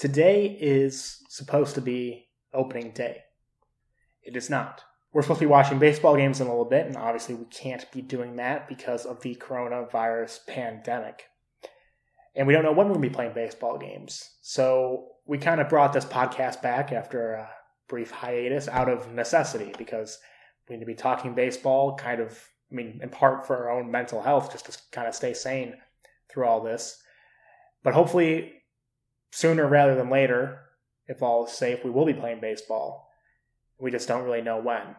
Today is supposed to be opening day. It is not. We're supposed to be watching baseball games in a little bit, and obviously we can't be doing that because of the coronavirus pandemic. And we don't know when we're to be playing baseball games. So we kind of brought this podcast back after a brief hiatus out of necessity because we need to be talking baseball, kind of, I mean, in part for our own mental health, just to kind of stay sane through all this. But hopefully, sooner rather than later, if all is safe, we will be playing baseball. We just don't really know when.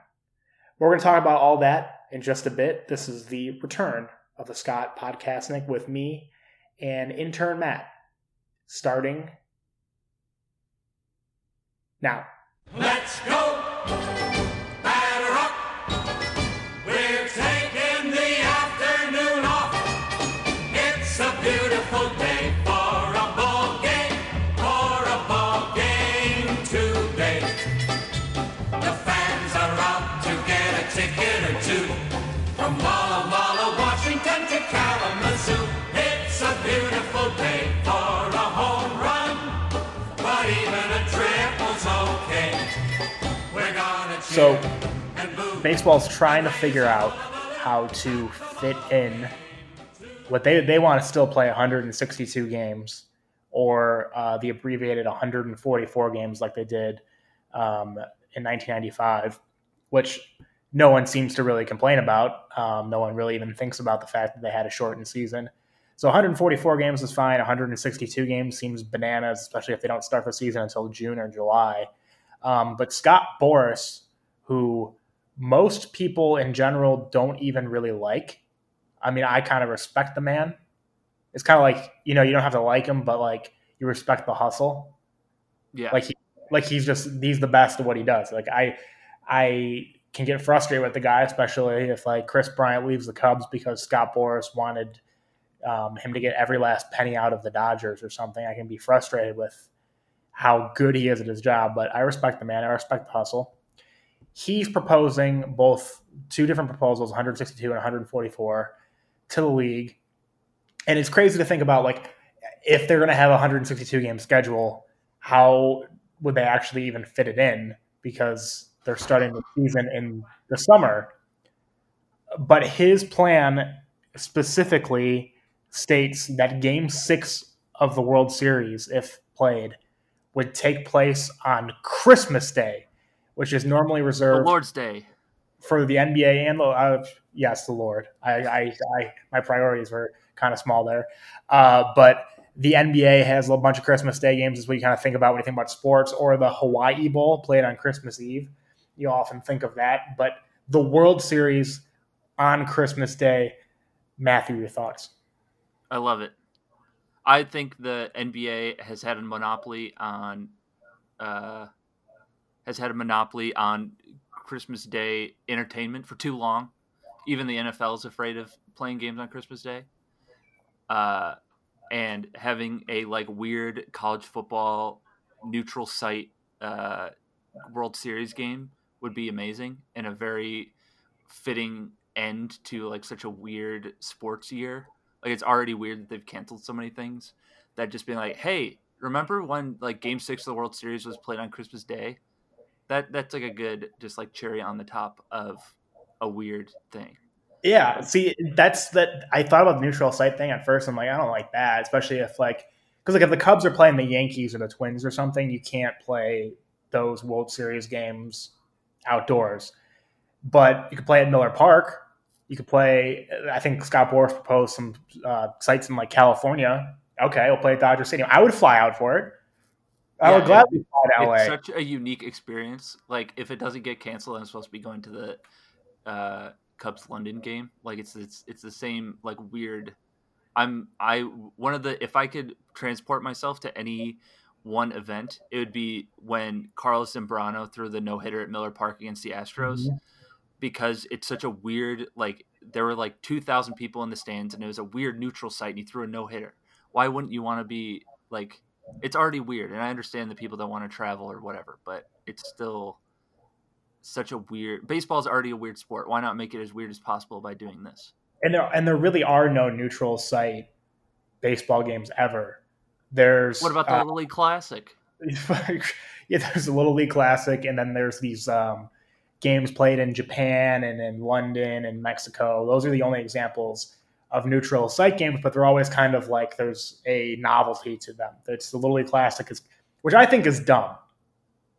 We're going to talk about all that in just a bit. This is the return of the Scott Podcastnik with me and intern Matt, starting now. Let's go! Ticket or two. From Walla Walla, Washington to Kalamazoo. It's a beautiful day for a home run. But even a triple's okay. We're gonna So, cheer and boo. baseball's trying to figure out how to fit in what they they want to still play 162 games or uh, the abbreviated 144 games like they did um, in 1995, which no one seems to really complain about. Um, no one really even thinks about the fact that they had a shortened season. So 144 games is fine. 162 games seems bananas, especially if they don't start the season until June or July. Um, but Scott Boras, who most people in general don't even really like. I mean, I kind of respect the man. It's kind of like you know you don't have to like him, but like you respect the hustle. Yeah. Like he, like he's just he's the best at what he does. Like I, I can get frustrated with the guy, especially if like Kris Bryant leaves the Cubs because Scott Boras wanted um, him to get every last penny out of the Dodgers or something. I can be frustrated with how good he is at his job, but I respect the man. I respect the hustle he's proposing both two different proposals 162 and 144 to the league and it's crazy to think about like if they're going to have a 162 game schedule how would they actually even fit it in because they're starting the season in the summer but his plan specifically states that game six of the world series if played would take place on christmas day which is normally the reserved Lord's Day. for the NBA and the uh, yes, the Lord. I, I, I my priorities were kind of small there, uh, but the NBA has a bunch of Christmas Day games. Is what you kind of think about when you think about sports, or the Hawaii Bowl played on Christmas Eve. You often think of that, but the World Series on Christmas Day. Matthew, your thoughts? I love it. I think the NBA has had a monopoly on uh, has had a monopoly on Christmas Day entertainment for too long. Even the NFL is afraid of playing games on Christmas Day. Uh, and having a like weird college football neutral site uh, World Series game would be amazing and a very fitting end to like such a weird sports year. Like it's already weird that they've canceled so many things. That just being like, hey, remember when like Game Six of the World Series was played on Christmas Day? That that's like a good just like cherry on the top of a weird thing. Yeah, see, that's that. I thought about the neutral site thing at first. I'm like, I don't like that, especially if like, because like if the Cubs are playing the Yankees or the Twins or something, you can't play those World Series games outdoors. But you could play at Miller Park. You could play. I think Scott Boras proposed some uh, sites in like California. Okay, we'll play at Dodger Stadium. I would fly out for it. I Yeah, would gladly fly to LA. It's such a unique experience. Like if it doesn't get canceled, I'm supposed to be going to the uh, Cubs London game. Like it's it's it's the same like weird. I'm I one of the if I could transport myself to any one event, it would be when Carlos Zambrano threw the no hitter at Miller Park against the Astros. Mhm. Because it's such a weird, like there were like two thousand people in the stands, and it was a weird neutral site, and he threw a no hitter. Why wouldn't you want to be like it's already weird and i understand that people don't want to travel or whatever but it's still such a weird baseball's already a weird sport why not make it as weird as possible by doing this and there and there really are no neutral site baseball games ever. There's What about the uh, Little League Classic? yeah, there's a Little League Classic, and then there's these um, games played in Japan and in London and Mexico. Those are the only examples of neutral site games, but they're always kind of like there's a novelty to them. It's the Little League Classic, is, which I think is dumb.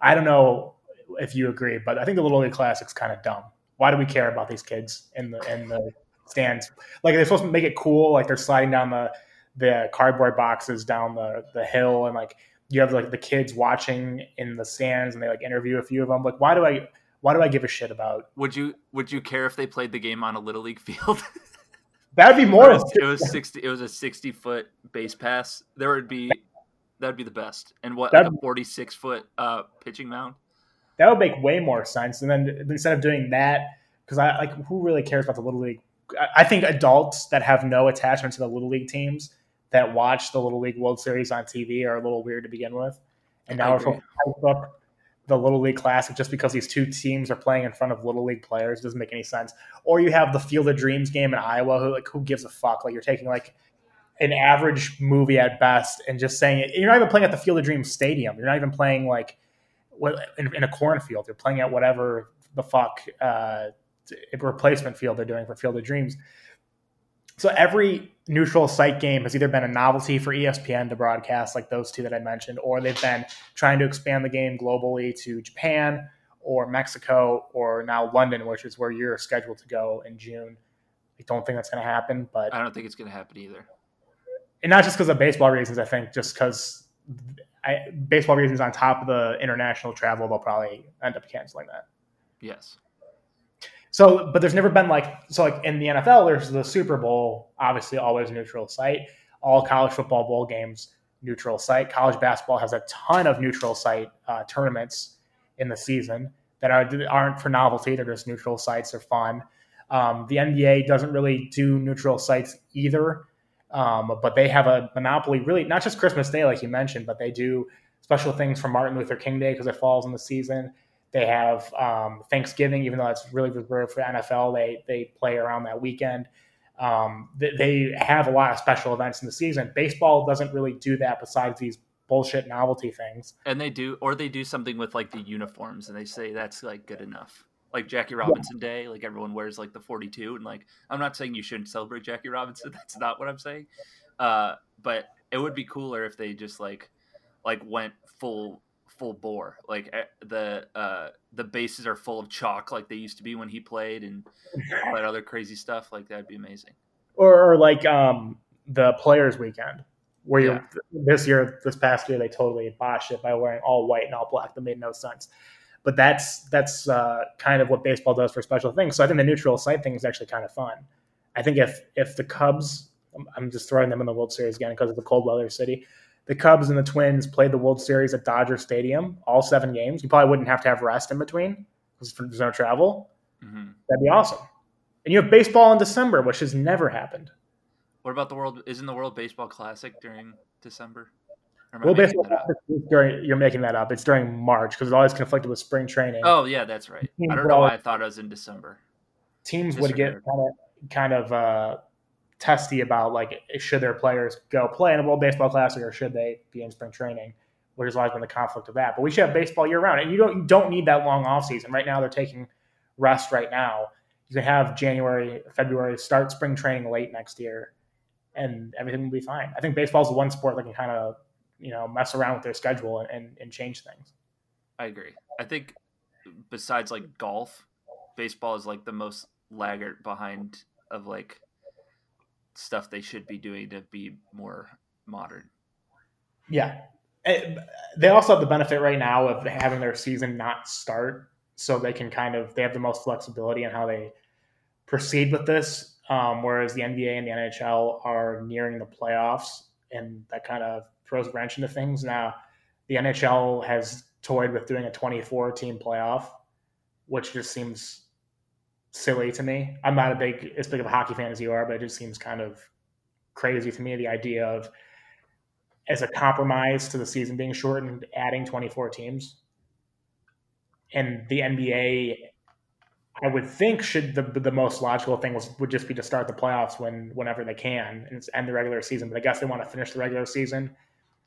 I don't know if you agree, but I think the Little League Classic's kind of dumb. Why do we care about these kids in the in the stands? Like they're supposed to make it cool, like they're sliding down the the cardboard boxes down the the hill, and like you have like the kids watching in the stands, and they like interview a few of them. Like, why do I why do I give a shit about? Would you Would you care if they played the game on a Little League field? That'd be it, more. was, it was sixty. It was a sixty foot base pass. There would be that'd be the best. And what like That'd- a forty six foot uh, pitching mound? That would make way more sense. And then instead of doing that, because I like who really cares about the little league? I- I think adults that have no attachment to the little league teams that watch the little league World Series on TV are a little weird to begin with. And now we're hype up the little league classic just because these two teams are playing in front of little league players doesn't make any sense. Or you have the Field of Dreams game in Iowa. Who like who gives a fuck? Like you're taking like an average movie at best and just saying it. You're not even playing at the Field of Dreams stadium. You're not even playing like in, in a cornfield. You're playing at whatever the fuck uh, replacement field they're doing for Field of Dreams. So every neutral site game has either been a novelty for ESPN to broadcast, like those two that I mentioned, or they've been trying to expand the game globally to Japan or Mexico or now London, which is where you're scheduled to go in June. I don't think that's going to happen, but I don't think it's going to happen either. and not just because of baseball reasons. I think just because baseball reasons on top of the international travel, they'll probably end up canceling that. Yes. So, but there's never been like so like in the NFL, there's the Super Bowl, obviously always neutral site. All college football bowl games neutral site. College basketball has a ton of neutral site uh, tournaments in the season that are aren't for novelty. They're just neutral sites. They're fun. Um, the NBA doesn't really do neutral sites either, um, but they have a monopoly. Really, not just Christmas Day, like you mentioned, but they do special things for Martin Luther King Day because it falls in the season. They have um, Thanksgiving, even though that's really reserved for NFL. They they play around that weekend. Um, they, they have a lot of special events in the season. Baseball doesn't really do that besides these bullshit novelty things. And they do, or they do something with like the uniforms, and they say that's like good enough. Like Jackie Robinson Day, like everyone wears like the forty-two, and like I'm not saying you shouldn't celebrate Jackie Robinson. That's not what I'm saying. Uh, but it would be cooler if they just like like went full full bore. Like eh, the uh, the bases are full of chalk, like they used to be when he played, and all that other crazy stuff. Like that'd be amazing. Or, or like um, the Players Weekend, where Yeah. you this year, this past year, they totally botched it by wearing all white and all black. That made no sense. But that's that's uh, kind of what baseball does for special things. So I think the neutral site thing is actually kind of fun. I think if if the Cubs, I'm- I'm just throwing them in the World Series again because of the cold weather city. The Cubs and the Twins played the World Series at Dodger Stadium, all seven games. You probably wouldn't have to have rest in between because there's no travel. hmm That'd be awesome. And you have baseball in December, which has never happened. What about the world? Isn't the World Baseball Classic during December? Or am I Well, baseball is during you're making that up. It's during March because it's always conflicted with spring training. Oh yeah, that's right. I don't know why I thought it was in December. Teams would get kind of kind of uh, testy about like should their players go play in a World Baseball Classic or should they be in spring training, which has always been the conflict of that. But we should have baseball year round, and you don't you don't need that long off season. Right now, they're taking rest. Right now, you can have January, February start spring training late next year, and everything will be fine. I think baseball is the one sport that can kind of you know mess around with their schedule and, and, and change things. I agree. I think besides like golf, baseball is like the most laggard behind of like stuff they should be doing to be more modern. Yeah. Eh, They also have the benefit right now of having their season not start, so they can kind of they have the most flexibility in how they proceed with this. Um, whereas the NBA and the NHL are nearing the playoffs, and that kind of throws a wrench into things. Now, the NHL has toyed with doing a 24 team playoff, which just seems silly to me. I'm not a big as big of a hockey fan as you are, but it just seems kind of crazy to me the idea of as a compromise to the season being shortened, adding 24 teams. And the NBA, I would think, should the the most logical thing was would just be to start the playoffs when whenever they can and end the regular season. But I guess they want to finish the regular season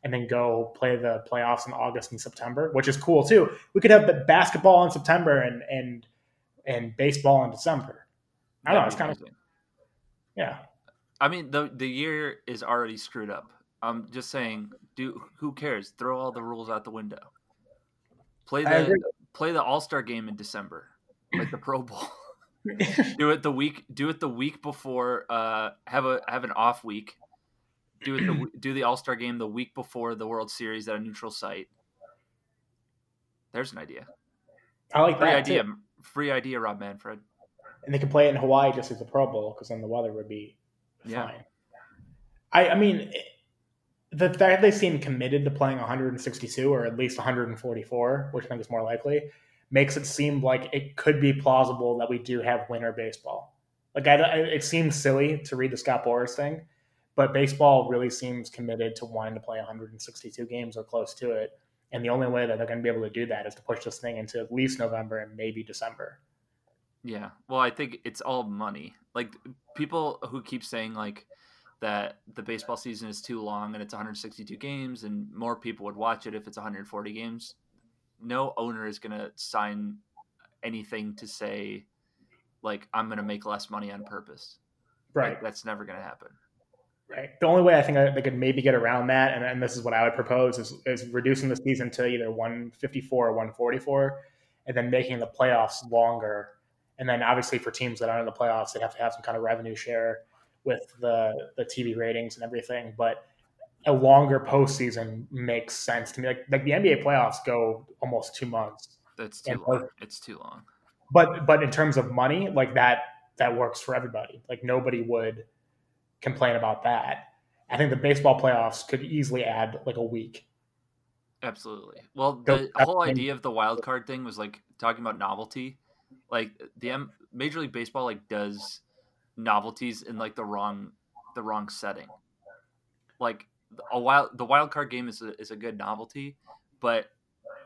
and then go play the playoffs in August and September, which is cool too. We could have basketball in September and and and baseball in December. I don't know. It's kind of yeah. I mean, the the year is already screwed up. I'm just saying, do who cares? Throw all the rules out the window. Play the play the All Star game in December, like the Pro Bowl. do it the week. Do it the week before. Uh, have a have an off week. Do it the do the All Star game the week before the World Series at a neutral site. There's an idea. I like Free that idea. too. Free idea, Rob Manfred. And they could play it in Hawaii just as a Pro Bowl because then the weather would be Yeah. fine. I I mean. It, the fact they seem committed to playing 162 or at least 144, which I think is more likely, makes it seem like it could be plausible that we do have winter baseball. Like, I, I- it seems silly to read the Scott Boras thing, but baseball really seems committed to wanting to play 162 games or close to it. And the only way that they're going to be able to do that is to push this thing into at least November and maybe December. Yeah. Well, I think it's all money. Like people who keep saying like that the baseball season is too long and it's 162 games and more people would watch it if it's 140 games. No owner is going to sign anything to say like I'm going to make less money on purpose. Right. Like, that's never going to happen. Right. The only way I think I- they could maybe get around that, and, and this is what I would propose, is, is reducing the season to either 154 or 144, and then making the playoffs longer. And then obviously for teams that aren't in the playoffs, they have to have some kind of revenue share with the the TV ratings and everything. But a longer postseason makes sense to me. Like like the NBA playoffs go almost two months, That's too And long. It's too long. but but in terms of money, like that that works for everybody. Like nobody would complain about that. I think the baseball playoffs could easily add like a week. Absolutely. Well, the that's whole idea of the wild card thing was like talking about novelty. Like the M- Major League Baseball like does novelties in like the wrong the wrong setting. Like a wild the wild card game is a, is a good novelty, but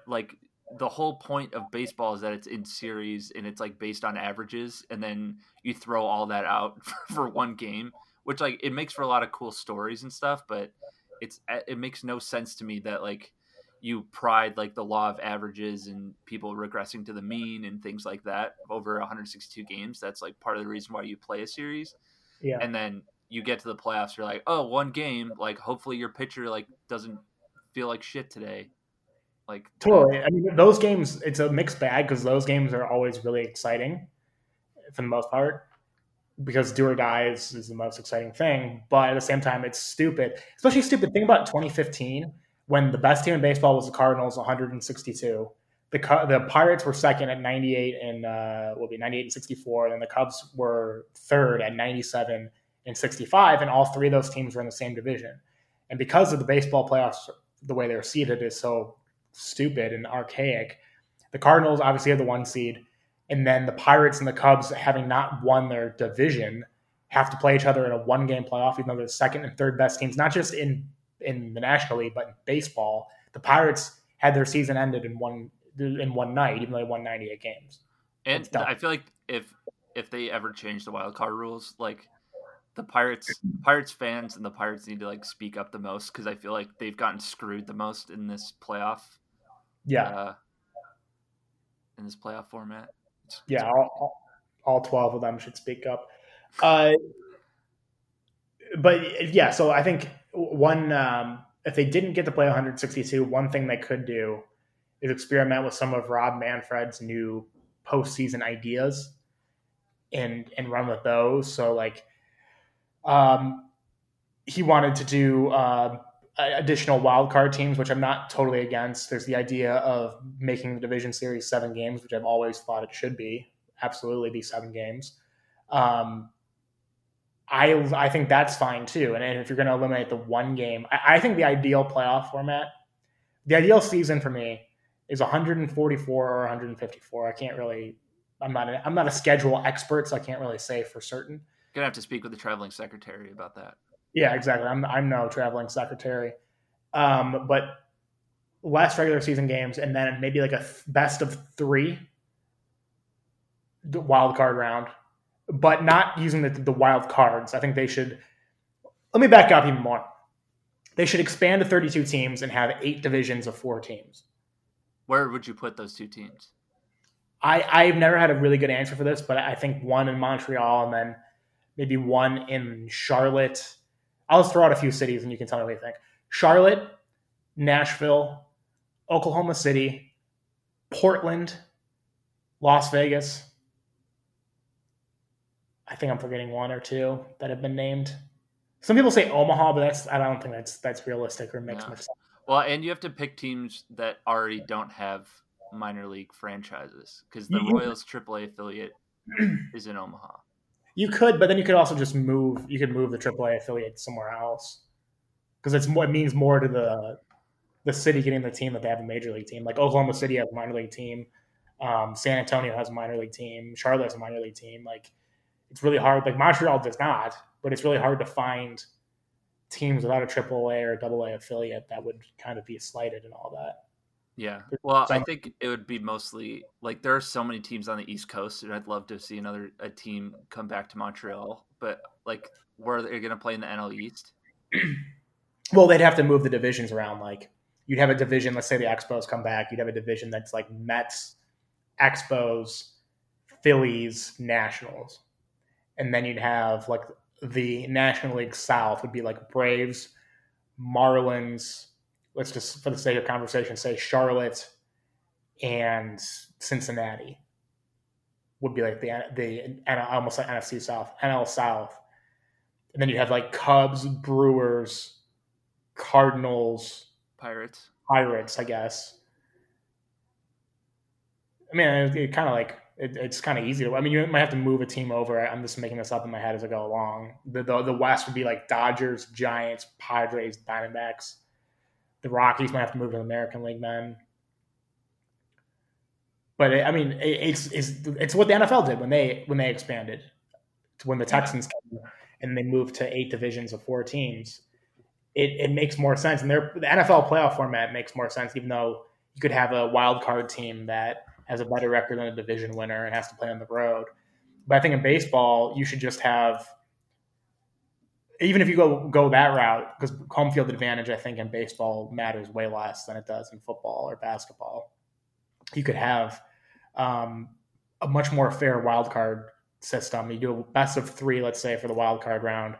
like the whole point of baseball is that it's in series and it's like based on averages and then you throw all that out for one game, which like it makes for a lot of cool stories and stuff, but it's it makes no sense to me that like you pride like the law of averages and people regressing to the mean and things like that over 162 games. That's like part of the reason why you play a series. Yeah. And then you get to the playoffs, you're like, oh, one game. Like, hopefully your pitcher like doesn't feel like shit today. Like Totally. I mean, those games, it's a mixed bag because those games are always really exciting for the most part because do or die is, is the most exciting thing. But at the same time, it's stupid. Especially stupid. Think about 2015 when the best team in baseball was the Cardinals, 162. The, the Pirates were second at 98 and uh, will be 98 and 64. And then the Cubs were third at 97 and 65. And all three of those teams were in the same division. And because of the baseball playoffs, the way they're seated is so stupid and archaic. The Cardinals obviously have the one seed, and then the Pirates and the Cubs, having not won their division, have to play each other in a one game playoff, even though they're the second and third best teams, not just in in the National League, but in baseball. The Pirates had their season ended in one in one night, even though they won 98 games. And I feel like if if they ever change the wild card rules, like the Pirates Pirates fans and the Pirates need to like speak up the most because I feel like they've gotten screwed the most in this playoff. Yeah, Uh, in this playoff format. Yeah, all, all- all 12 of them should speak up. Uh, but yeah, so I think one, um, if they didn't get to play 162, one thing they could do is experiment with some of Rob Manfred's new postseason ideas and and run with those. So like, um, he wanted to do uh, additional wild card teams, which I'm not totally against. There's the idea of making the division series seven games, which I've always thought it should be. Absolutely be seven games. Um, I I think that's fine too. And if you're going to eliminate the one game, I, I think the ideal playoff format, the ideal season for me is 144 or 154. I can't really. I'm not. A, I'm not a schedule expert, so I can't really say for certain. Gonna have to speak with the traveling secretary about that. Yeah, exactly. I'm I'm no traveling secretary, um, but less regular season games, and then maybe like a th- best of three the wild card round, but not using the the wild cards. I think they should. Let me back up even more. They should expand to 32 teams and have eight divisions of four teams. Where would you put those two teams? I, I've never had a really good answer for this, but I think one in Montreal and then maybe one in Charlotte. I'll just throw out a few cities and you can tell me what you think. Charlotte, Nashville, Oklahoma City, Portland, Las Vegas. I think I'm forgetting one or two that have been named. Some people say Omaha, but that's I don't think that's that's realistic or makes No. much sense. Well, and you have to pick teams that already don't have minor league franchises because the mm-hmm. Royals AAA affiliate is in Omaha. You could, but then you could also just move. You could move the AAA affiliate somewhere else because it's more. It means more to the the city getting the team that they have a major league team. Like Oklahoma City has a minor league team. Um, San Antonio has a minor league team. Charlotte has a minor league team. Like it's really hard. Like Montreal does not, but it's really hard to find teams without a AAA or a AA affiliate that would kind of be slighted and all that. Yeah. Well, I think it would be mostly like there are so many teams on the East Coast, and I'd love to see another a team come back to Montreal. But like, where they're going to play in the NL East? Well, they'd have to move the divisions around. Like you'd have a division. Let's say the Expos come back. You'd have a division that's like Mets, Expos, Phillies, Nationals, and then you'd have like the National League South would be like Braves, Marlins. Let's just, for the sake of conversation, say Charlotte and Cincinnati would be like the the and almost like NFC South, NL South, and then you have like Cubs, Brewers, Cardinals, Pirates. Pirates, I guess. I mean, it, it kind of like it, it's kind of easy to. I mean, you might have to move a team over. I'm just making this up in my head as I go along. The the, the West would be like Dodgers, Giants, Padres, Diamondbacks. The Rockies might have to move to the American League then. But it, I mean, it, it's it's it's what the NFL did when they when they expanded. When the Texans came and they moved to eight divisions of four teams it, it makes more sense. And their the NFL playoff format makes more sense, even though you could have a wild card team that has a better record than a division winner and has to play on the road. But I think in baseball, you should just have even if you go go that route, because home field advantage, I think in baseball matters way less than it does in football or basketball. You could have um, a much more fair wild card system. You do a best of three, let's say, for the wild card round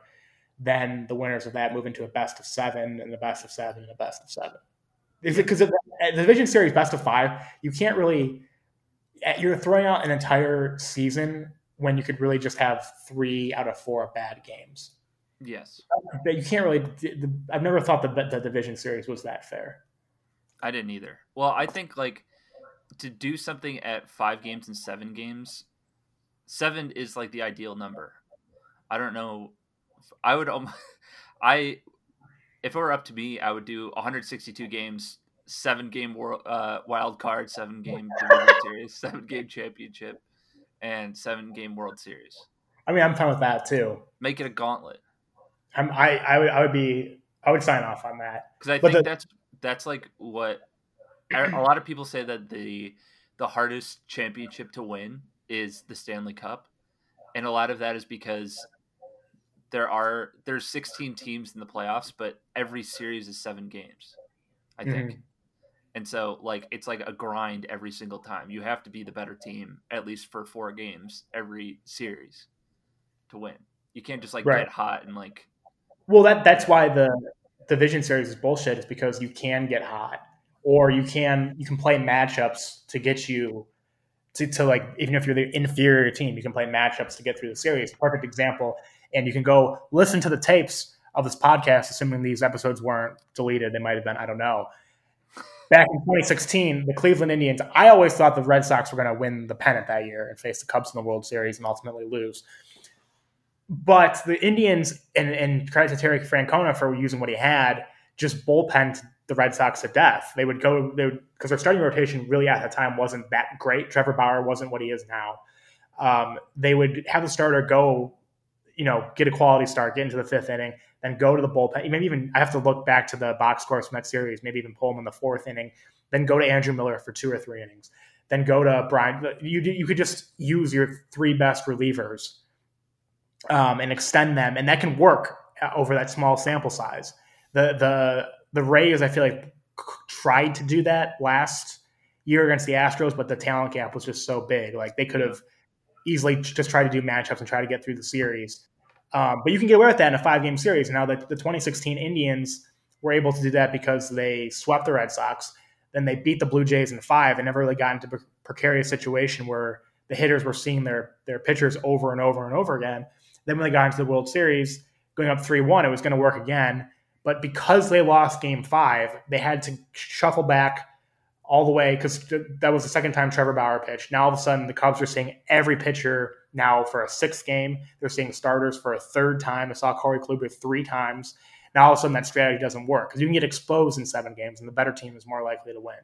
then the winners of that move into a best of seven and the best of seven and a best of seven. Because the division series best of five? You can't really. You're throwing out an entire season when you could really just have three out of four bad games. Yes, But you can't really. the- I've never thought the, the division series was that fair. I didn't either. Well, I think like to do something at five games and seven games, seven is like the ideal number. I don't know. I would. alm- I if it were up to me, I would do 162 games, seven game world uh, wild card, seven game division series, seven game championship, and seven game World Series. I mean, I'm fine with that too. Make it a gauntlet I'm, I, I would, I would be, I would sign off on that. because I But think the- that's that's like what a lot of people say that the the hardest championship to win is the Stanley Cup, and a lot of that is because there are there's 16 teams in the playoffs, but every series is seven games, I think. Mhm. And so, like, it's like a grind every single time. You have to be the better team at least for four games every series to win. You can't just like Right. get hot and like Well, that that's why the the Vision series is bullshit. Is because you can get hot, or you can you can play matchups to get you to, to like even if you're the inferior team, you can play matchups to get through the series. Perfect example, and you can go listen to the tapes of this podcast, assuming these episodes weren't deleted. They might have been. I don't know. Back in 2016, the Cleveland Indians. I always thought the Red Sox were going to win the pennant that year and face the Cubs in the World Series and ultimately lose. But the Indians and, and credit to Terry Francona for using what he had, just bullpenned the Red Sox to death. They would go they would because their starting rotation really at the time wasn't that great. Trevor Bauer wasn't what he is now. Um, they would have the starter go, you know, get a quality start, get into the fifth inning, then go to the bullpen. Maybe even I have to look back to the box scores from that series. Maybe even pull him in the fourth inning. Then go to Andrew Miller for two or three innings. Then go to Brian. You you could just use your three best relievers um, and extend them, and that can work uh, over that small sample size. The the the Rays, I feel like tried to do that last year against the Astros, but the talent gap was just so big. Like they could have easily just tried to do matchups and try to get through the series. Um, but you can get away with that in a five game series. Now, the, the 2016 Indians were able to do that because they swept the Red Sox. Then they beat the Blue Jays in five and never really got into a precarious situation where the hitters were seeing their, their pitchers over and over and over again. Then when they got into the World Series, going up 3 1, it was going to work again. But because they lost game five, they had to shuffle back all the way because that was the second time Trevor Bauer pitched. Now all of a sudden, the Cubs are seeing every pitcher now for a sixth game. They're seeing starters for a third time. I saw Corey Kluber three times. Now all of a sudden, that strategy doesn't work because you can get exposed in seven games, and the better team is more likely to win.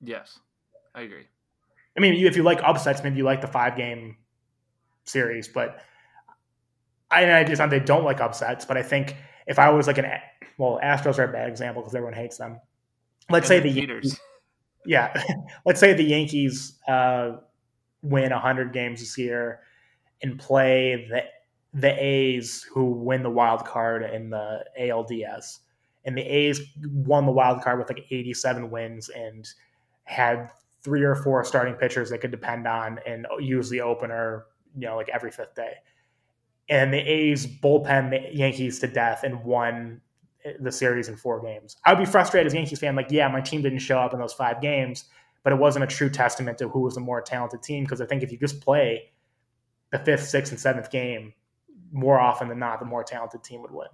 Yes, I agree. I mean, if you like upsets, maybe you like the five game series, but I, not they don't like upsets, but I think if I was like an well, Astros are a bad example because everyone hates them. Let's say the Yankees, yeah, let's say the Yankees uh, win 100 games this year and play the the A's who win the wild card in the ALDS. And the A's won the wild card with like 87 wins and had three or four starting pitchers they could depend on and use the opener, you know, like every fifth day. And the A's bullpen the Yankees to death and won the series in four games. I would be frustrated as a Yankees fan, like, yeah, my team didn't show up in those five games, but it wasn't a true testament to who was the more talented team. Because I think if you just play the fifth, sixth, and seventh game, more often than not, the more talented team would win.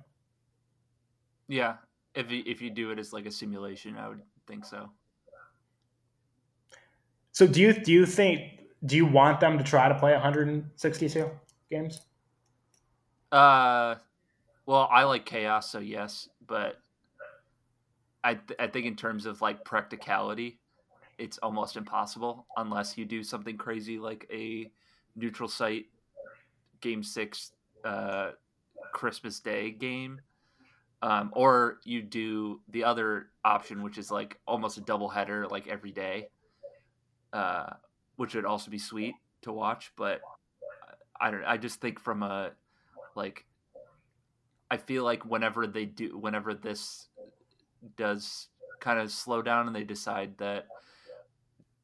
Yeah, if you, if you do it as like a simulation, I would think so. So do you do you think do you want them to try to play 162 games? Uh, well, I like chaos, so yes but I th- I think in terms of like practicality, it's almost impossible unless you do something crazy like a neutral site game six uh, Christmas Day game. Um, or you do the other option, which is like almost a double header, like every day, uh, which would also be sweet to watch. But I don't. I just think from a like I feel like whenever they do, whenever this does kind of slow down and they decide that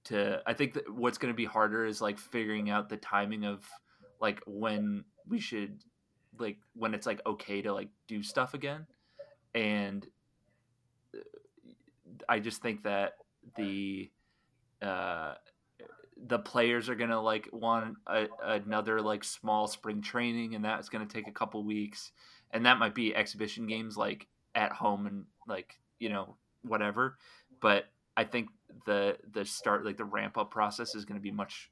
to, I think that what's going to be harder is like figuring out the timing of like when we should, like when it's like okay to like do stuff again. And I just think that the, uh, the players are gonna like want a, another like small spring training and that's gonna take a couple weeks. And that might be exhibition games like at home and like you know whatever. But i think the the start like the ramp up process is to be much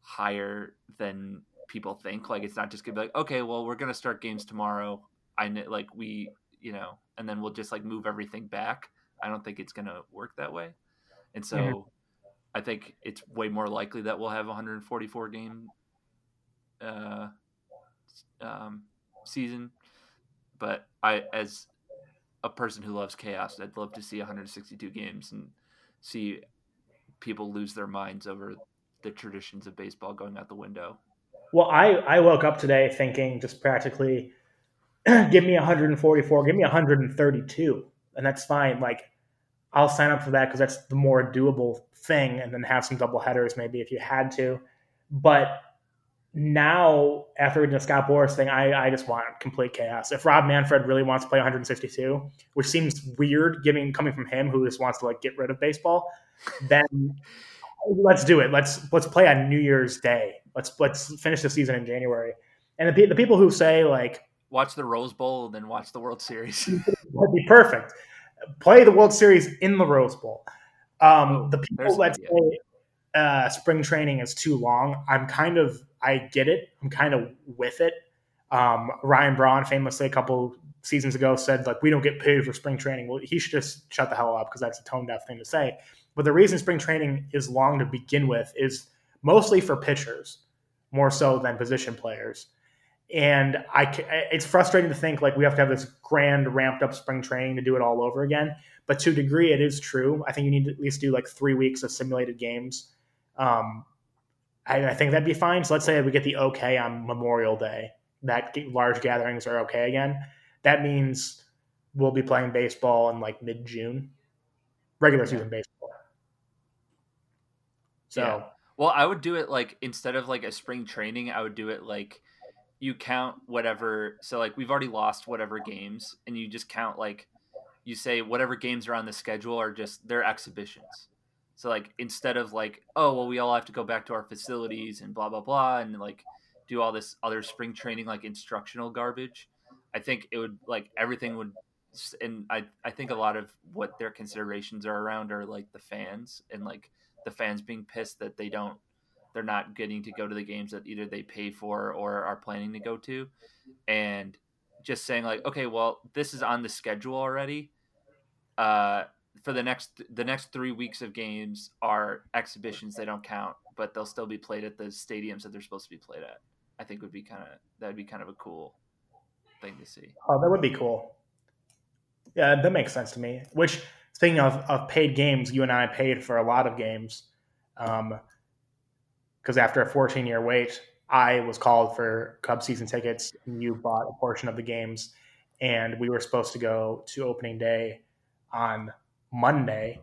higher than people think. Like it's not just to be like okay well we're to start games tomorrow. I like we you know and then we'll just like move everything back. I don't think it's to work that way. And so mm-hmm. I think it's way more likely that we'll have 144 game uh um season but I, as a person who loves chaos, I'd love to see 162 games and see people lose their minds over the traditions of baseball going out the window. Well, I, I woke up today thinking just practically give me 144, give me 132, and that's fine. Like, I'll sign up for that because that's the more doable thing, and then have some double headers maybe if you had to. But now after reading the Scott Boras thing, I, I just want complete chaos. If Rob Manfred really wants to play 162, which seems weird giving coming from him who just wants to like get rid of baseball, then let's do it. Let's let's play on New Year's Day. Let's let's finish the season in January. And the, the people who say like watch the Rose Bowl and then watch the World Series would be perfect. Play the World Series in the Rose Bowl. Um, oh, the people that say uh, spring training is too long, I'm kind of I get it. I'm kind of with it. Um, Ryan Braun famously a couple seasons ago said like we don't get paid for spring training. Well, he should just shut the hell up because that's a tone deaf thing to say. But the reason spring training is long to begin with is mostly for pitchers, more so than position players. And I, it's frustrating to think like we have to have this grand ramped up spring training to do it all over again. But to a degree, it is true. I think you need to at least do like three weeks of simulated games um, I, I think that'd be fine. So let's say we get the okay on Memorial Day, that large gatherings are okay again. That means we'll be playing baseball in like mid June, regular season baseball. So Yeah. Well, I would do it like instead of like a spring training, I would do it like you count whatever. So like we've already lost whatever games, and you just count like you say whatever games are on the schedule are just they're exhibitions. So like instead of like oh well we all have to go back to our facilities and blah blah blah and like do all this other spring training like instructional garbage, I think it would like everything would and I I think a lot of what their considerations are around are like the fans and like the fans being pissed that they don't they're not getting to go to the games that either they pay for or are planning to go to and just saying like okay well this is on the schedule already uh for the next the next three weeks of games are exhibitions they don't count but they'll still be played at the stadiums that they're supposed to be played at i think would be kind of that would be kind of a cool thing to see Oh, that would be cool. Yeah, that makes sense to me. Which, speaking of, of paid games, you and I paid for a lot of games. Because after a 14 year wait, I was called for Cub season tickets, you bought a portion of the games. And we were supposed to go to opening day on Monday.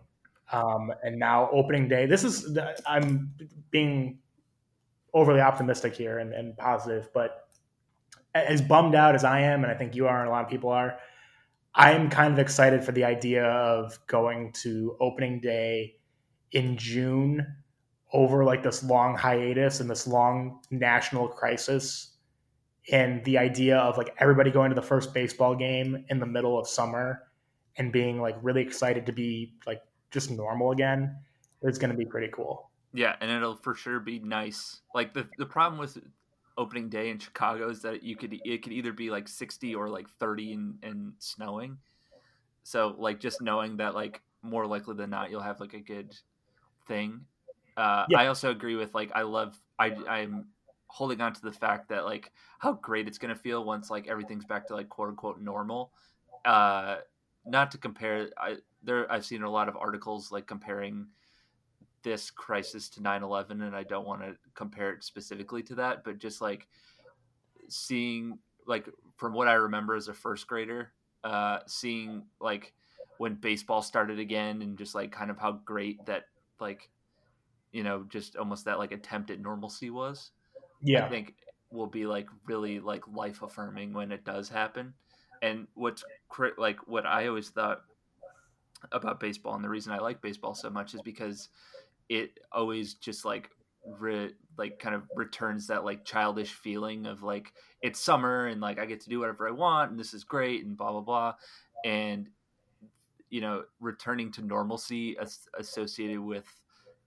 Um, and now, opening day, this is, I'm being overly optimistic here and, and positive, but as bummed out as I am, and I think you are, and a lot of people are, I am kind of excited for the idea of going to opening day in June over like this long hiatus and this long national crisis. And the idea of like everybody going to the first baseball game in the middle of summer and being like really excited to be like just normal again is going to be pretty cool. Yeah, and it'll for sure be nice. Like the the problem with opening day in Chicago is that you could it could either be like 60 or like 30 and, and snowing. So like just knowing that like more likely than not you'll have like a good thing. Uh, Yeah. I also agree with like I love I I'm holding on to the fact that like how great it's gonna feel once like everything's back to like quote unquote normal. Uh, not to compare, I there I've seen a lot of articles like comparing this crisis to 9-11 and i don't want to compare it specifically to that but just like seeing like from what i remember as a first grader uh seeing like when baseball started again and just like kind of how great that like you know just almost that like attempt at normalcy was Yeah. I think will be like really like life affirming when it does happen. And what's cri- like what I always thought about baseball and the reason I like baseball so much is because it always just like re- like kind of returns that like childish feeling of like it's summer and like I get to do whatever I want and this is great and blah blah blah and you know returning to normalcy as- associated with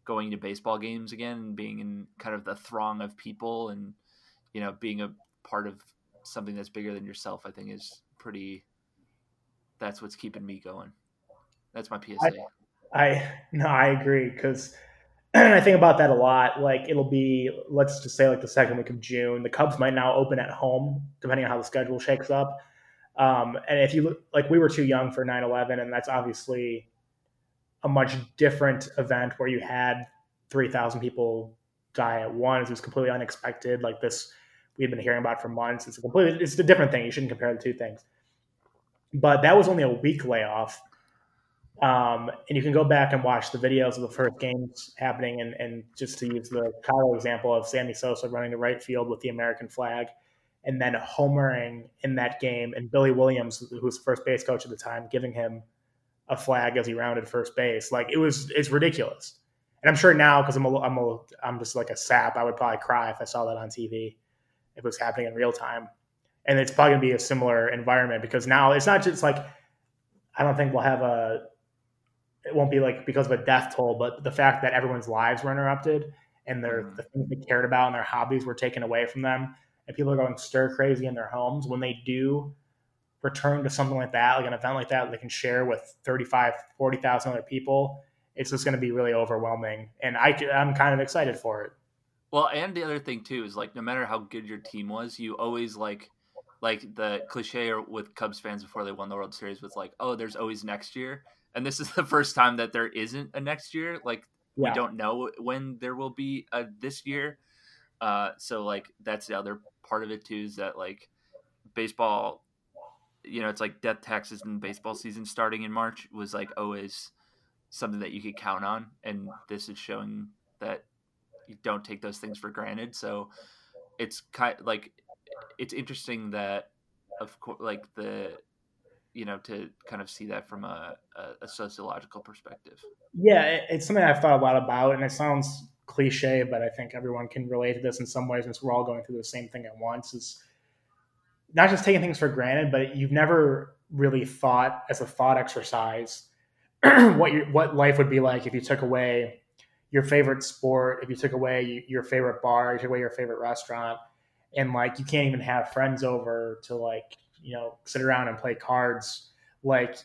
going to baseball games again and being in kind of the throng of people and you know being a part of something that's bigger than yourself i think is pretty that's what's keeping me going that's my psa I no, I agree because I think about that a lot. Like it'll be, let's just say, like the second week of June. The Cubs might now open at home, depending on how the schedule shakes up. Um, and if you look, like we were too young for 9/11, and that's obviously a much different event where you had 3,000 people die at once. It was completely unexpected. Like this, we had been hearing about for months. It's a completely, it's a different thing. You shouldn't compare the two things. But that was only a week layoff. Um, and you can go back and watch the videos of the first games happening, and, and just to use the Chicago example of Sammy Sosa running to right field with the American flag, and then homering in that game, and Billy Williams, who was the first base coach at the time, giving him a flag as he rounded first base. Like it was, it's ridiculous. And I'm sure now, because I'm a, I'm a, I'm just like a sap, I would probably cry if I saw that on TV, if it was happening in real time. And it's probably gonna be a similar environment because now it's not just like I don't think we'll have a it won't be like because of a death toll, but the fact that everyone's lives were interrupted and their Mhm. the things they cared about and their hobbies were taken away from them, and people are going stir crazy in their homes when they do return to something like that, like an event like that, they can share with 35, 40,000 other people. It's just going to be really overwhelming, and I, I'm kind of excited for it. Well, and the other thing too is like no matter how good your team was, you always like like the cliche or with Cubs fans before they won the World Series was like, oh, there's always next year, and this is the first time that there isn't a next year. Like Yeah. we don't know when there will be a this year. Uh, so like that's the other part of it too is that like baseball you know, it's like death taxes in baseball season starting in March was like always something that you could count on, and this is showing that you don't take those things for granted. So it's kind like it's interesting that of course like the you know to kind of see that from a, a, a sociological perspective. Yeah, it's something I've thought a lot about, and it sounds cliche, but I think everyone can relate to this in some ways since we're all going through the same thing at once. Is not just taking things for granted, but you've never really thought as a thought exercise what your, what life would be like if you took away your favorite sport, if you took away your favorite bar, you took away your favorite restaurant, and like you can't even have friends over to like you know sit around and play cards. Like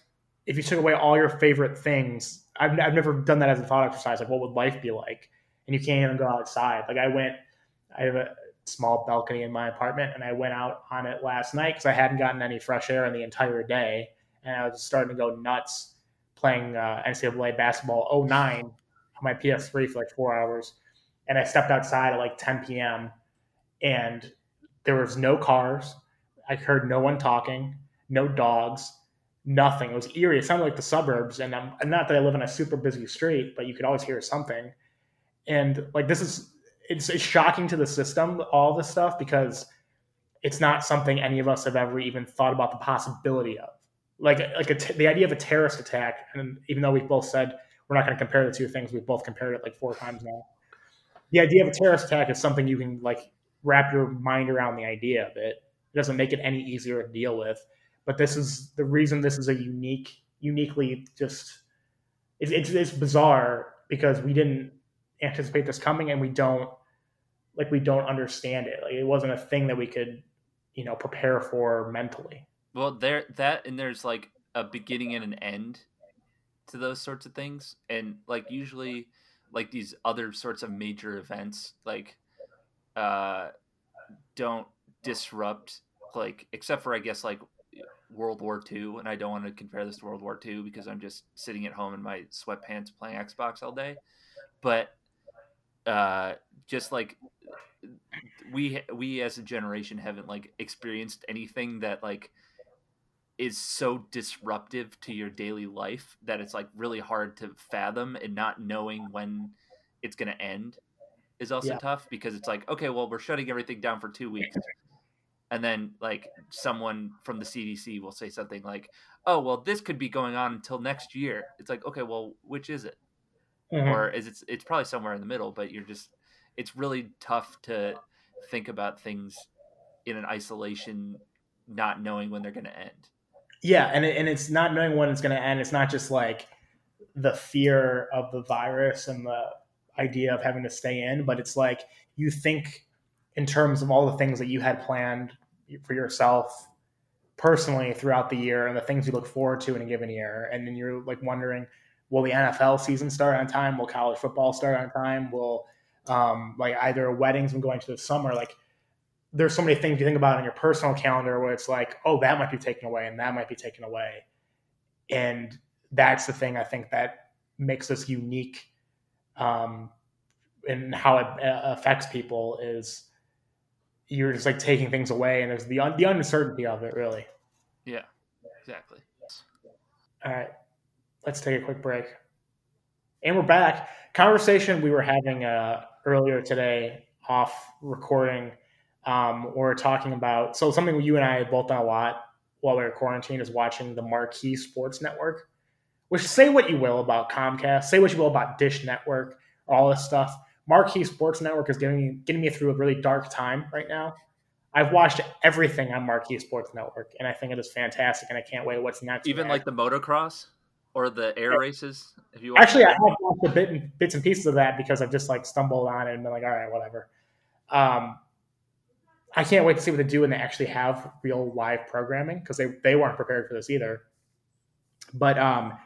if you took away all your favorite things, I've, I've never done that as a thought exercise. Like what would life be like? And you can't even go outside. Like I went, I have a small balcony in my apartment, and I went out on it last night because I hadn't gotten any fresh air in the entire day, and I was starting to go nuts playing uh, NCAA basketball 09 on my PS3 for like four hours, and I stepped outside at like 10 p.m. and there was no cars. I heard no one talking, no dogs, nothing. It was eerie. It sounded like the suburbs, and I'm not that I live in a super busy street, but you could always hear something. And like this is it's, it's shocking to the system, all this stuff, because it's not something any of us have ever even thought about the possibility of. Like, like a, the idea of a terrorist attack, and even though we've both said we're not going to compare the two things, we've both compared it like four times now. The idea of a terrorist attack is something you can like wrap your mind around the idea of it. It doesn't make it any easier to deal with. But this is the reason this is a unique, uniquely just it's, it's, it's bizarre because we didn't anticipate this coming and we don't like we don't understand it. Like it wasn't a thing that we could, you know, prepare for mentally. Well, there that and there's like a beginning and an end to those sorts of things, and like usually, like these other sorts of major events, like uh, don't disrupt like except for I guess like World War II, and I don't want to compare this to World War II because I'm just sitting at home in my sweatpants playing Xbox all day. But uh, just like we we as a generation haven't like experienced anything that like is so disruptive to your daily life that it's like really hard to fathom and not knowing when it's going to end is also yeah. tough because it's like okay well we're shutting everything down for 2 weeks and then like someone from the CDC will say something like oh well this could be going on until next year it's like okay well which is it mm-hmm. or is it it's probably somewhere in the middle but you're just it's really tough to think about things in an isolation not knowing when they're going to end. Yeah and, it, and it's not knowing when it's going to end. It's not just like the fear of the virus and the idea of having to stay in but it's like you think in terms of all the things that you had planned for yourself personally throughout the year and the things you look forward to in a given year and then you're like wondering will the nfl season start on time? Will college football start on time? Will um, like either weddings and going to the summer like there's so many things you think about on your personal calendar where it's like oh that might be taken away and that might be taken away. And that's the thing i think that makes us unique um, and how it uh, affects people is you're just like taking things away and there's the un- the uncertainty of it really. Yeah exactly. All right let's take a quick break. And we're back. Conversation we were having uh, earlier today off recording um, we're talking about so something you and i have both done a lot while we were quarantined is watching the marquee sports network which say what you will about comcast say what you will about dish network all this stuff. Marquee sports network is getting me, getting me through a really dark time right now. I've watched everything on Marquee Sports Network, and I think it is fantastic, and I can't wait. What's next. Even like the motocross or the air races. If you actually, I have watched a bit and, bits and pieces of that because I've just like stumbled on it and been like, all right, whatever. Um, I can't wait to see what they do when they actually have real live programming because they they weren't prepared for this either. But um,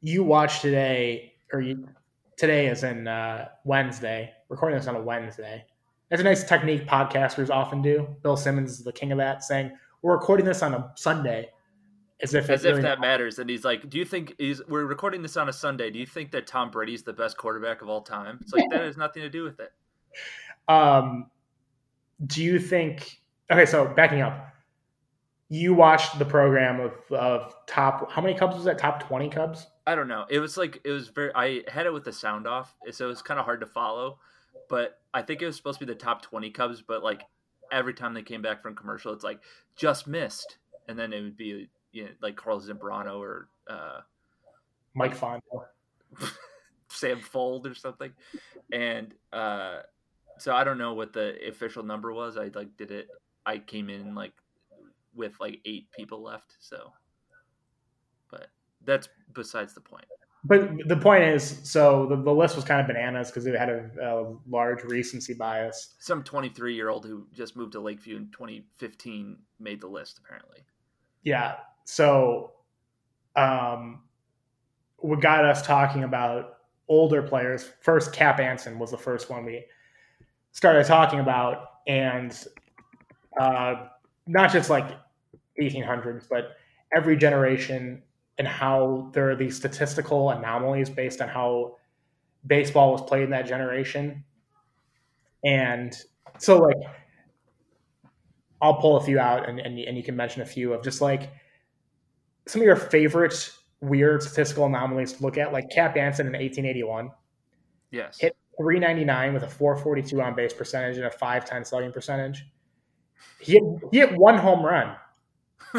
you watched today, or you, today is in uh, Wednesday. Recording this on a Wednesday that's a nice technique podcasters often do. Bill Simmons is the king of that, saying we're recording this on a Sunday, as if as if really that matters. And he's like, "Do you think he's we're recording this on a Sunday? Do you think that Tom Brady's the best quarterback of all time?" It's like that has nothing to do with it. Um, do you think? Okay, so backing up, you watched the program of, of top how many Cubs was that? Top twenty Cubs? I don't know. It was like it was very. I had it with the sound off, so it was kind of hard to follow. But I think it was supposed to be the top twenty Cubs. But like every time they came back from commercial, it's like just missed, and then it would be you know, like Carlos Zambrano or uh, Mike Fondo. Sam Fuld or something, and uh, so I don't know what the official number was. I like did it. I came in like with like eight people left, so. But that's besides the point. But the point is, so the, the list was kind of bananas because it had a, a large recency bias. Some 23 year old who just moved to Lakeview in 2015 made the list, apparently. Yeah. So, um, what got us talking about older players first, Cap Anson was the first one we started talking about, and uh, not just like 1800s, but every generation and how there are these statistical anomalies based on how baseball was played in that generation. And so, like, I'll pull a few out and, and, and you can mention a few of just like some of your favorite weird statistical anomalies to look at, like Cap Anson in 1881 Yes. hit 399 with a 442 on base percentage and a 510 slugging percentage. He hit, he hit one home run.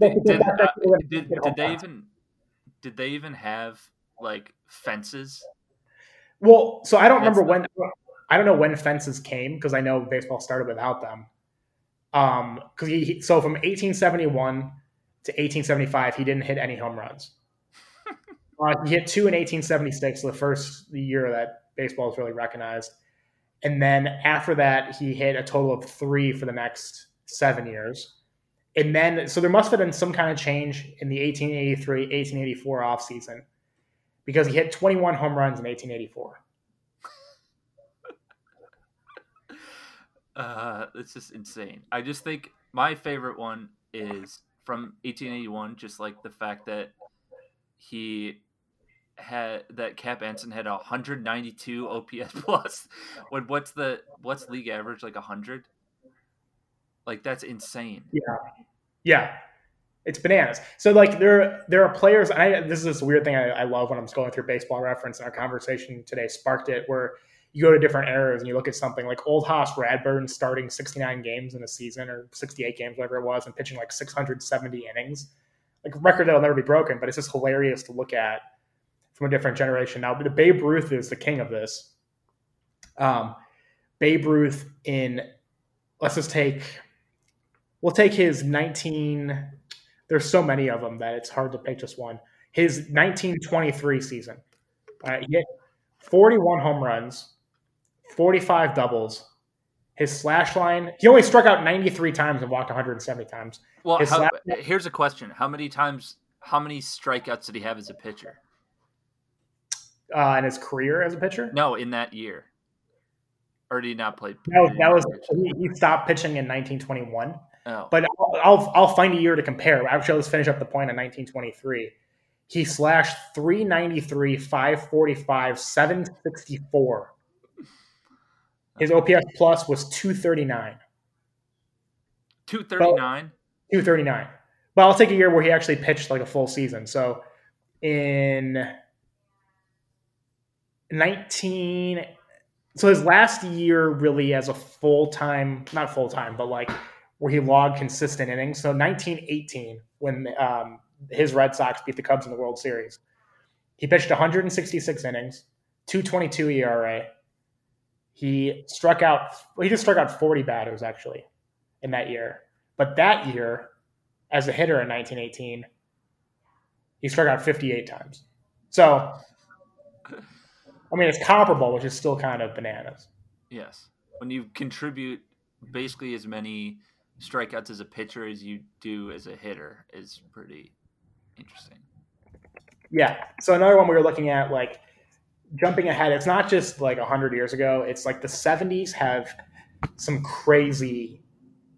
did, did, uh, did, did they even did they even have like fences? Well, so I don't That's remember when. I don't know when fences came because I know baseball started without them. Um, because he- so from 1871 to 1875, he didn't hit any home runs. uh, he hit two in 1876, the first year that baseball was really recognized, and then after that, he hit a total of three for the next seven years. And then, so there must have been some kind of change in the 1883 1884 offseason because he hit 21 home runs in 1884. Uh, it's just insane. I just think my favorite one is from 1881. Just like the fact that he had that Cap Anson had 192 OPS plus. What's the what's league average like 100? Like that's insane. Yeah, yeah, it's bananas. So like there there are players. I this is this weird thing I, I love when I'm going through Baseball Reference, and our conversation today sparked it. Where you go to different eras and you look at something like Old Hoss Radbourn starting 69 games in a season or 68 games, whatever it was, and pitching like 670 innings, like a record that'll never be broken. But it's just hilarious to look at from a different generation. Now, the Babe Ruth is the king of this. Um, Babe Ruth in let's just take we'll take his 19 there's so many of them that it's hard to pick just one his 1923 season uh, he hit 41 home runs 45 doubles his slash line he only struck out 93 times and walked 170 times Well, how, here's a question: How many times? How many strikeouts did he have as a pitcher? uh, in his career as a pitcher No, in that year. Or did he not play? that was, he that was he, he stopped pitching in 1921 Oh, But I'll, I'll, I'll find a year to compare. Actually, let's finish up the point in 1923. He slashed 393, 545, 764. His OPS plus was 239. two thirty nine. 239. But I'll take a year where he actually pitched like a full season. So in 19 so his last year really as a full-time not full-time but like where he logged consistent innings so 1918 when um, his red sox beat the cubs in the world series he pitched 166 innings 222 era he struck out well, he just struck out 40 batters actually in that year but that year as a hitter in 1918 he struck out 58 times so I mean, it's comparable, which is still kind of bananas. Yes, when you contribute basically as many strikeouts as a pitcher as you do as a hitter is pretty interesting. Yeah. So another one we were looking at, like jumping ahead. It's not just like hundred years ago. It's like the '70s have some crazy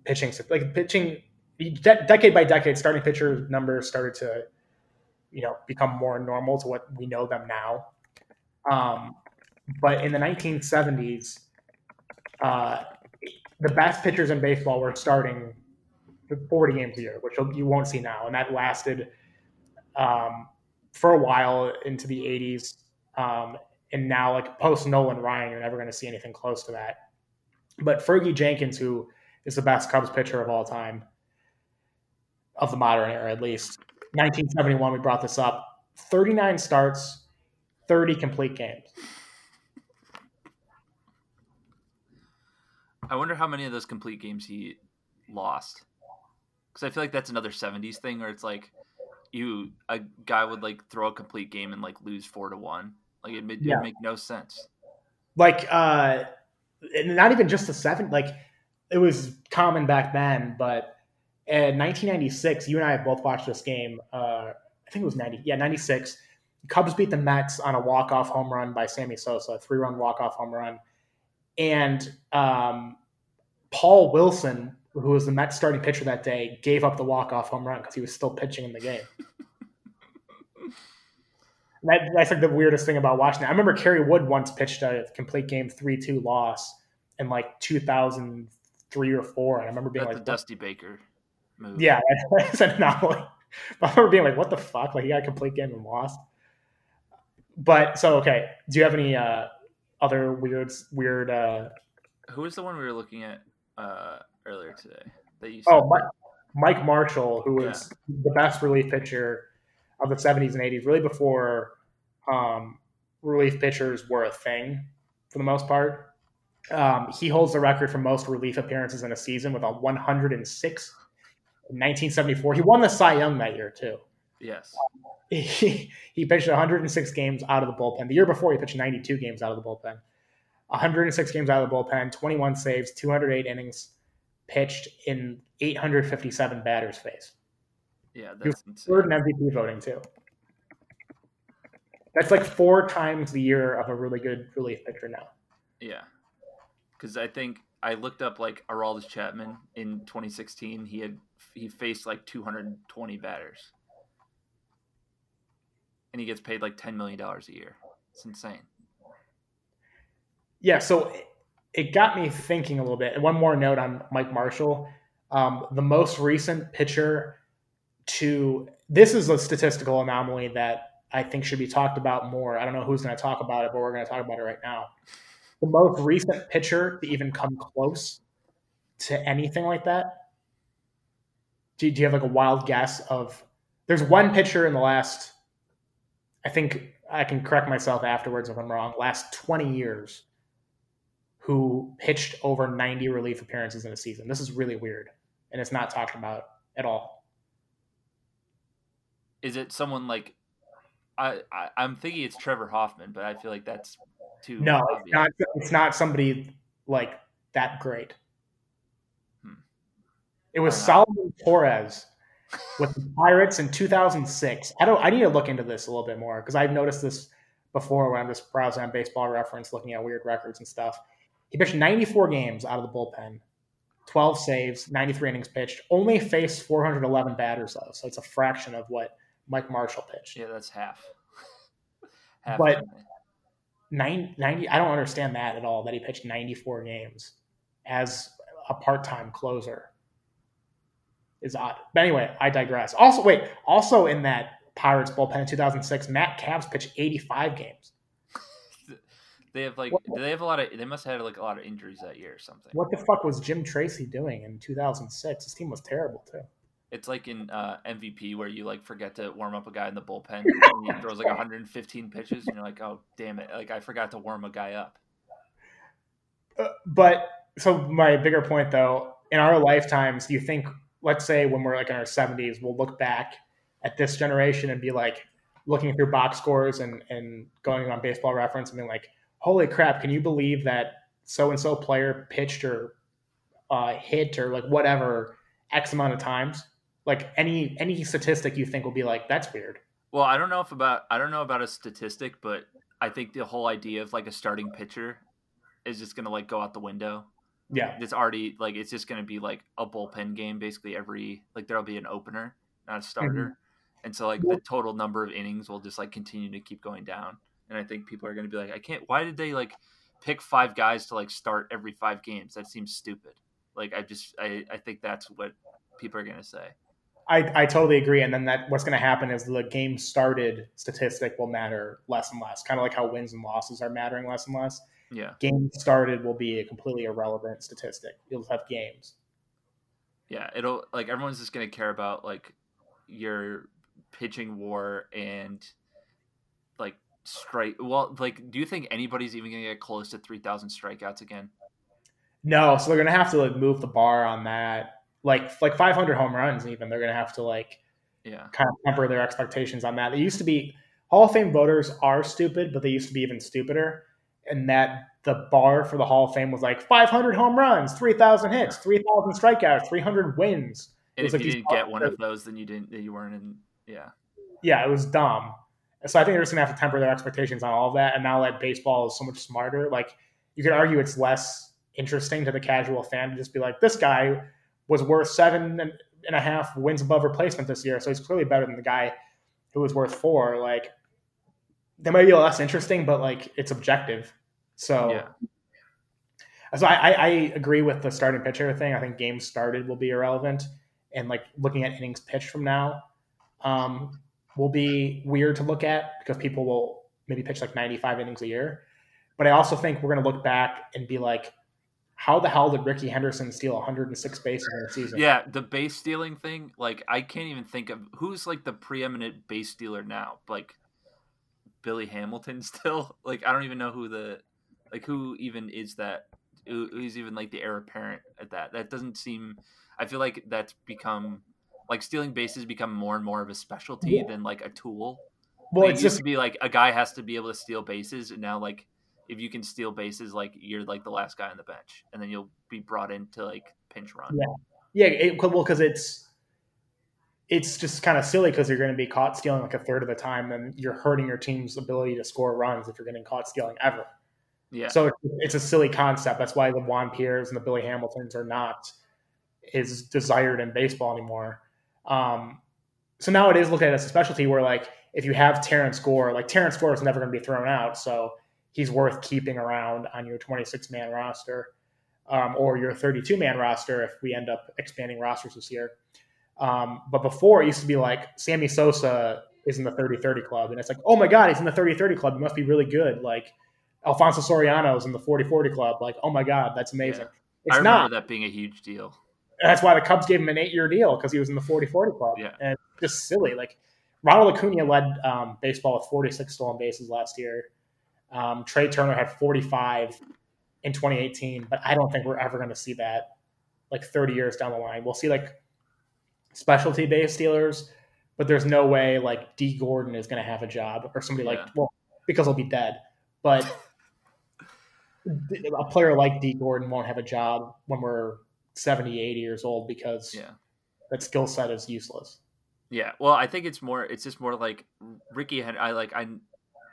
pitching, like pitching de- decade by decade. Starting pitcher numbers started to, you know, become more normal to what we know them now. Um, but in the 1970s, uh, the best pitchers in baseball were starting 40 games a year, which you won't see now. And that lasted um, for a while into the 80s. Um, and now, like post Nolan Ryan, you're never going to see anything close to that. But Fergie Jenkins, who is the best Cubs pitcher of all time, of the modern era at least, 1971, we brought this up 39 starts, 30 complete games. I wonder how many of those complete games he lost. Because I feel like that's another '70s thing, where it's like you a guy would like throw a complete game and like lose four to one. Like it would Yeah. make no sense. like uh not even just the seven like it was common back then but in 1996 you and i have both watched this game uh i think it was 90 yeah 96 cubs beat the mets on a walk-off home run by sammy sosa a three-run walk-off home run and um paul wilson who was the mets starting pitcher that day gave up the walk-off home run because he was still pitching in the game that, that's like the weirdest thing about watching it. I remember Kerry Wood once pitched a complete game three two loss in like two thousand three or four, and I remember being That's like, Dusty Baker move. "Yeah, that's an anomaly." But I remember being like, "What the fuck?" Like he got a complete game and lost. But so okay, do you have any uh, other weird weird? Uh, Who was the one we were looking at uh, earlier today? That you said? oh, Mike, Mike Marshall, who was the best relief pitcher of the '70s and '80s, really before um, relief pitchers were a thing for the most part. Um, he holds the record for most relief appearances in a season with a 106 in 1974. He won the Cy Young that year too. yes. He, he pitched 106 games out of the bullpen. The year before, he pitched 92 games out of the bullpen. 106 games out of the bullpen, 21 saves, 208 innings pitched in 857 batters faced. Yeah, that's insane. Third in MVP voting too. That's like four times the year of a really good relief pitcher now. Yeah, because I think I looked up like Aroldis Chapman in 2016. He had he faced like 220 batters, and he gets paid like 10 million dollars a year. It's insane. Yeah, so it- it got me thinking a little bit. And one more note on Mike Marshall. Um, the most recent pitcher to this is a statistical anomaly that I think should be talked about more. I don't know who's going to talk about it, but we're going to talk about it right now. The most recent pitcher to even come close to anything like that. Do, do you have like a wild guess of? There's one pitcher in the last. I think I can correct myself afterwards if I'm wrong. Last 20 years who pitched over 90 relief appearances in a season. This is really weird, and it's not talked about at all. Is it someone like? I, I I'm thinking it's Trevor Hoffman, but I feel like that's too No, it's not. It's not somebody like that great. Hmm. It was Salomon Torres with the Pirates in 2006. I don't. I need to look into this a little bit more because I've noticed this before when I'm just browsing on Baseball Reference, looking at weird records and stuff. He pitched 94 games out of the bullpen, 12 saves, 93 innings pitched. Only faced 411 batters though, so it's a fraction of what Mike Marshall pitched. Yeah, that's half. half But- Nine, 90 i don't understand that at all that he pitched 94 games as a part-time closer is odd but anyway i digress also wait also in that pirates bullpen in 2006 matt Capps pitched 85 games they have like What- do they have a lot of they must have had like a lot of injuries that year or something. what the fuck was jim tracy doing in 2006 his team was terrible too It's like in uh, MVP where you like forget to warm up a guy in the bullpen and he throws like 115 pitches and you're like, oh damn it, like I forgot to warm a guy up. Uh, but so my bigger point though in our lifetimes do you think let's say when we're like in our 70s we'll look back at this generation and be like looking through box scores and and going on baseball reference and being like holy crap can you believe that so and so player pitched or uh, hit or like whatever x amount of times like any any statistic you think will be like that's weird Well, I don't know if about I don't know about a statistic, but I think the whole idea of like a starting pitcher is just gonna like go out the window. yeah It's already like it's just gonna be like a bullpen game basically every like there'll be an opener, not a starter. Mm-hmm. And so like the total number of innings will just like continue to keep going down. And I think people are gonna be like, I can't why did they like pick five guys to like start every five games? That seems stupid. Like I just I, I think that's what people are gonna say. I, I totally agree. And then that what's going to happen is the game started statistic will matter less and less, kind of like how wins and losses are mattering less and less. Yeah, Game started will be a completely irrelevant statistic. You'll have games. yeah. It'll like everyone's just gonna care about like your pitching war and like strike. Well, like, do you think anybody's even gonna get close to three thousand strikeouts again? No, so they're going to have to like move the bar on that. Like like 500 home runs, even they're going to have to like Yeah, kind of temper their expectations on that. They used to be Hall of Fame voters are stupid, but they used to be even stupider. And that the bar for the Hall of Fame was like 500 home runs, 3,000 hits, 3,000 strikeouts, 300 wins. It and was if like you didn't get one of those, then you didn't. You weren't in. Yeah, Yeah, it was dumb. So I think they're just gonna have to temper their expectations on all of that. And now that baseball is so much smarter, like you could argue it's less interesting to the casual fan to just be like, this guy was worth seven and and a half wins above replacement this year, so he's clearly better than the guy who was worth four. Like that might be less interesting, but like it's objective. So yeah, so I, I, I agree with the starting pitcher thing. I think games started will be irrelevant, and like looking at innings pitched from now um, will be weird to look at because people will maybe pitch like 95 innings a year. But I also think we're going to look back and be like, how the hell did Rickey Henderson steal 106 bases in a season? yeah. The base stealing thing, like, I can't even think of who's like the preeminent base stealer now. Like Billy Hamilton, still. Like, I don't even know who the like who even is that. Who, who's even like the heir apparent at that? That doesn't seem. I feel like that's become like stealing bases become more and more of a specialty Yeah. than like a tool. well, Like, it's it used just to be like a guy has to be able to steal bases, and now like if you can steal bases, like you're like the last guy on the bench, and then you'll be brought in to like pinch run. Yeah. yeah, it, well, because it's it's just kind of silly because you're going to be caught stealing like a third of the time, and you're hurting your team's ability to score runs if you're getting caught stealing ever. Yeah, So it's, it's a silly concept. That's why the Juan Pierres and the Billy Hamiltons are not is desired in baseball anymore. Um, so now it is looked at as a specialty where like if you have Terrance Gore, like Terrance Gore is never going to be thrown out, so he's worth keeping around on your 26 man roster um, or your 32 man roster if we end up expanding rosters this year. Um, but before it used to be like Sammy Sosa is in the 30 30 club, and it's like, oh my God, he's in the 30 30 club. He must be really good. Like Alfonso Soriano is in the 40 40 club. Like, oh my God, that's amazing. It's I remember not. that being a huge deal. That's why the Cubs gave him an eight year deal because he was in the 40 40 club. Yeah. And just silly. Like, Ronald Acuna led um, baseball with 46 stolen bases last year. Um, Trea Turner had 45 in 2018, but I don't think we're ever going to see that like 30 years down the line. We'll see like specialty base stealers, but there's no way like Dee Gordon is going to have a job or somebody Yeah. like, well, because he'll be dead. But a player like Dee Gordon won't have a job when we're 70, 80 years old because Yeah. that skill set is useless. Yeah, well, I think it's more. It's just more like Rickey. Hen- I like I,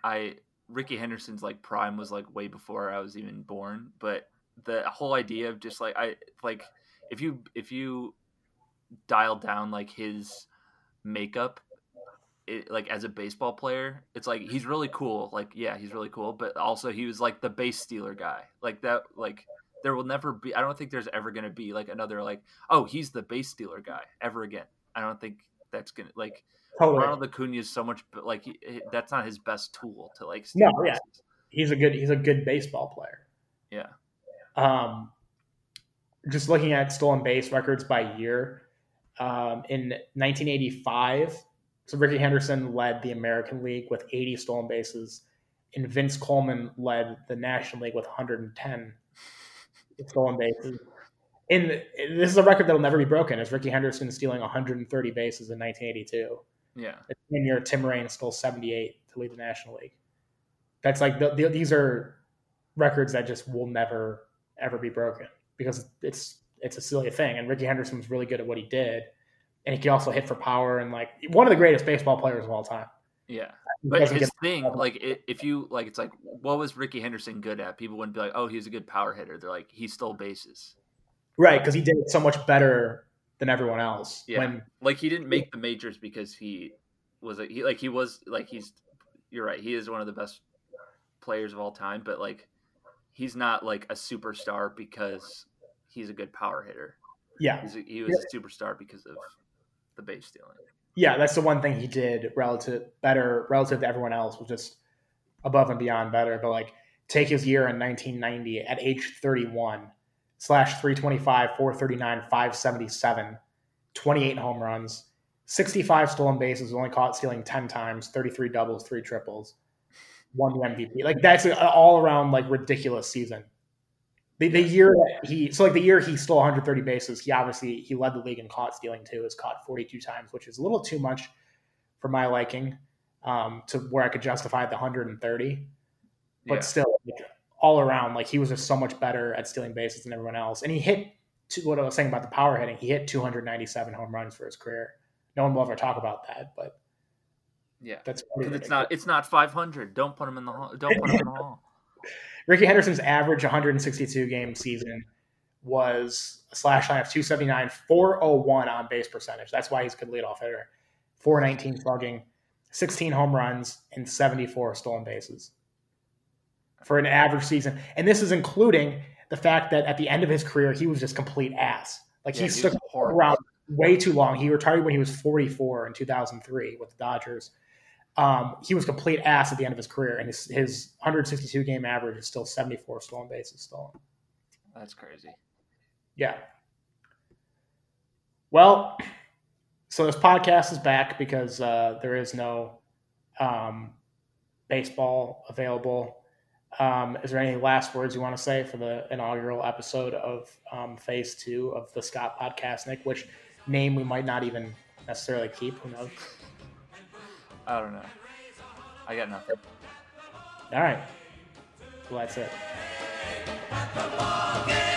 I Rickey Henderson's like prime was like way before I was even born. But the whole idea of just like I like if you if you dial down like his makeup, it, like as a baseball player, it's like he's really cool. Like yeah, he's really cool. But also he was like the base stealer guy. Like that. Like there will never be. I don't think there's ever going to be like another like oh he's the base stealer guy ever again. I don't think that's gonna like Totally. Ronald Acuna is so much but, like that's not his best tool to like No, yeah. He's a good he's a good baseball player. yeah Um, just looking at stolen base records by year, um, in 1985, so Rickey Henderson led the American League with 80 stolen bases, and Vince Coleman led the National League with 110 stolen bases. And this is a record that will never be broken. Is Rickey Henderson stealing 130 bases in 1982? Yeah The same year, Tim Raines stole 78 to lead the National League. That's like the, the, these are records that just will never ever be broken because it's it's a silly thing. And Rickey Henderson was really good at what he did, and he could also hit for power and like one of the greatest baseball players of all time. yeah but his thing like if you like it's like what was Rickey Henderson good at people wouldn't be like oh he's a good power hitter they're like he stole bases right because he did it so much better than everyone else. Yeah. When like he didn't make the majors because he was a, he like he was like he's you're right he is one of the best players of all time but like he's not like a superstar because he's a good power hitter Yeah, He's a, he was a superstar because of the base stealing. yeah, that's the one thing he did relative better relative to everyone else was just above and beyond better. But like take his year in 1990 at age 31, slash 325, 439, 577, 28 home runs, 65 stolen bases, only caught stealing 10 times, 33 doubles, three triples, won the MVP. Like that's an all around like ridiculous season. The, the year that he so like the year he stole 130 bases, he obviously he led the league in caught stealing too. Is caught 42 times, which is a little too much for my liking, um, to where I could justify the 130. But Yeah. still, all around, like he was just so much better at stealing bases than everyone else. And he hit to what I was saying about the power hitting. He hit 297 home runs for his career. No one will ever talk about that, but Yeah. that's Because it's not it's not 500. Don't put him in the hall. Don't put him in the hall. Rickey Henderson's average 162 game season was a slash line of 279, 401 on base percentage. That's why he's a good leadoff hitter. 419 slugging, 16 home runs, and 74 stolen bases for an average season. And this is including the fact that at the end of his career, he was just complete ass. Like Yeah, he he stuck around way too long. He retired when he was 44 in 2003 with the Dodgers. Um, he was complete ass at the end of his career, and his, his 162 game average is still 74 stolen bases stolen. That's crazy. Yeah. Well, so this podcast is back because uh, there is no um, baseball available. Um, is there any last words you want to say for the inaugural episode of um, Phase Two of the Scott Podcast, Nick? Which name we might not even necessarily keep? Who knows? I don't know. I got nothing. All right. Well, that's it. the ball game.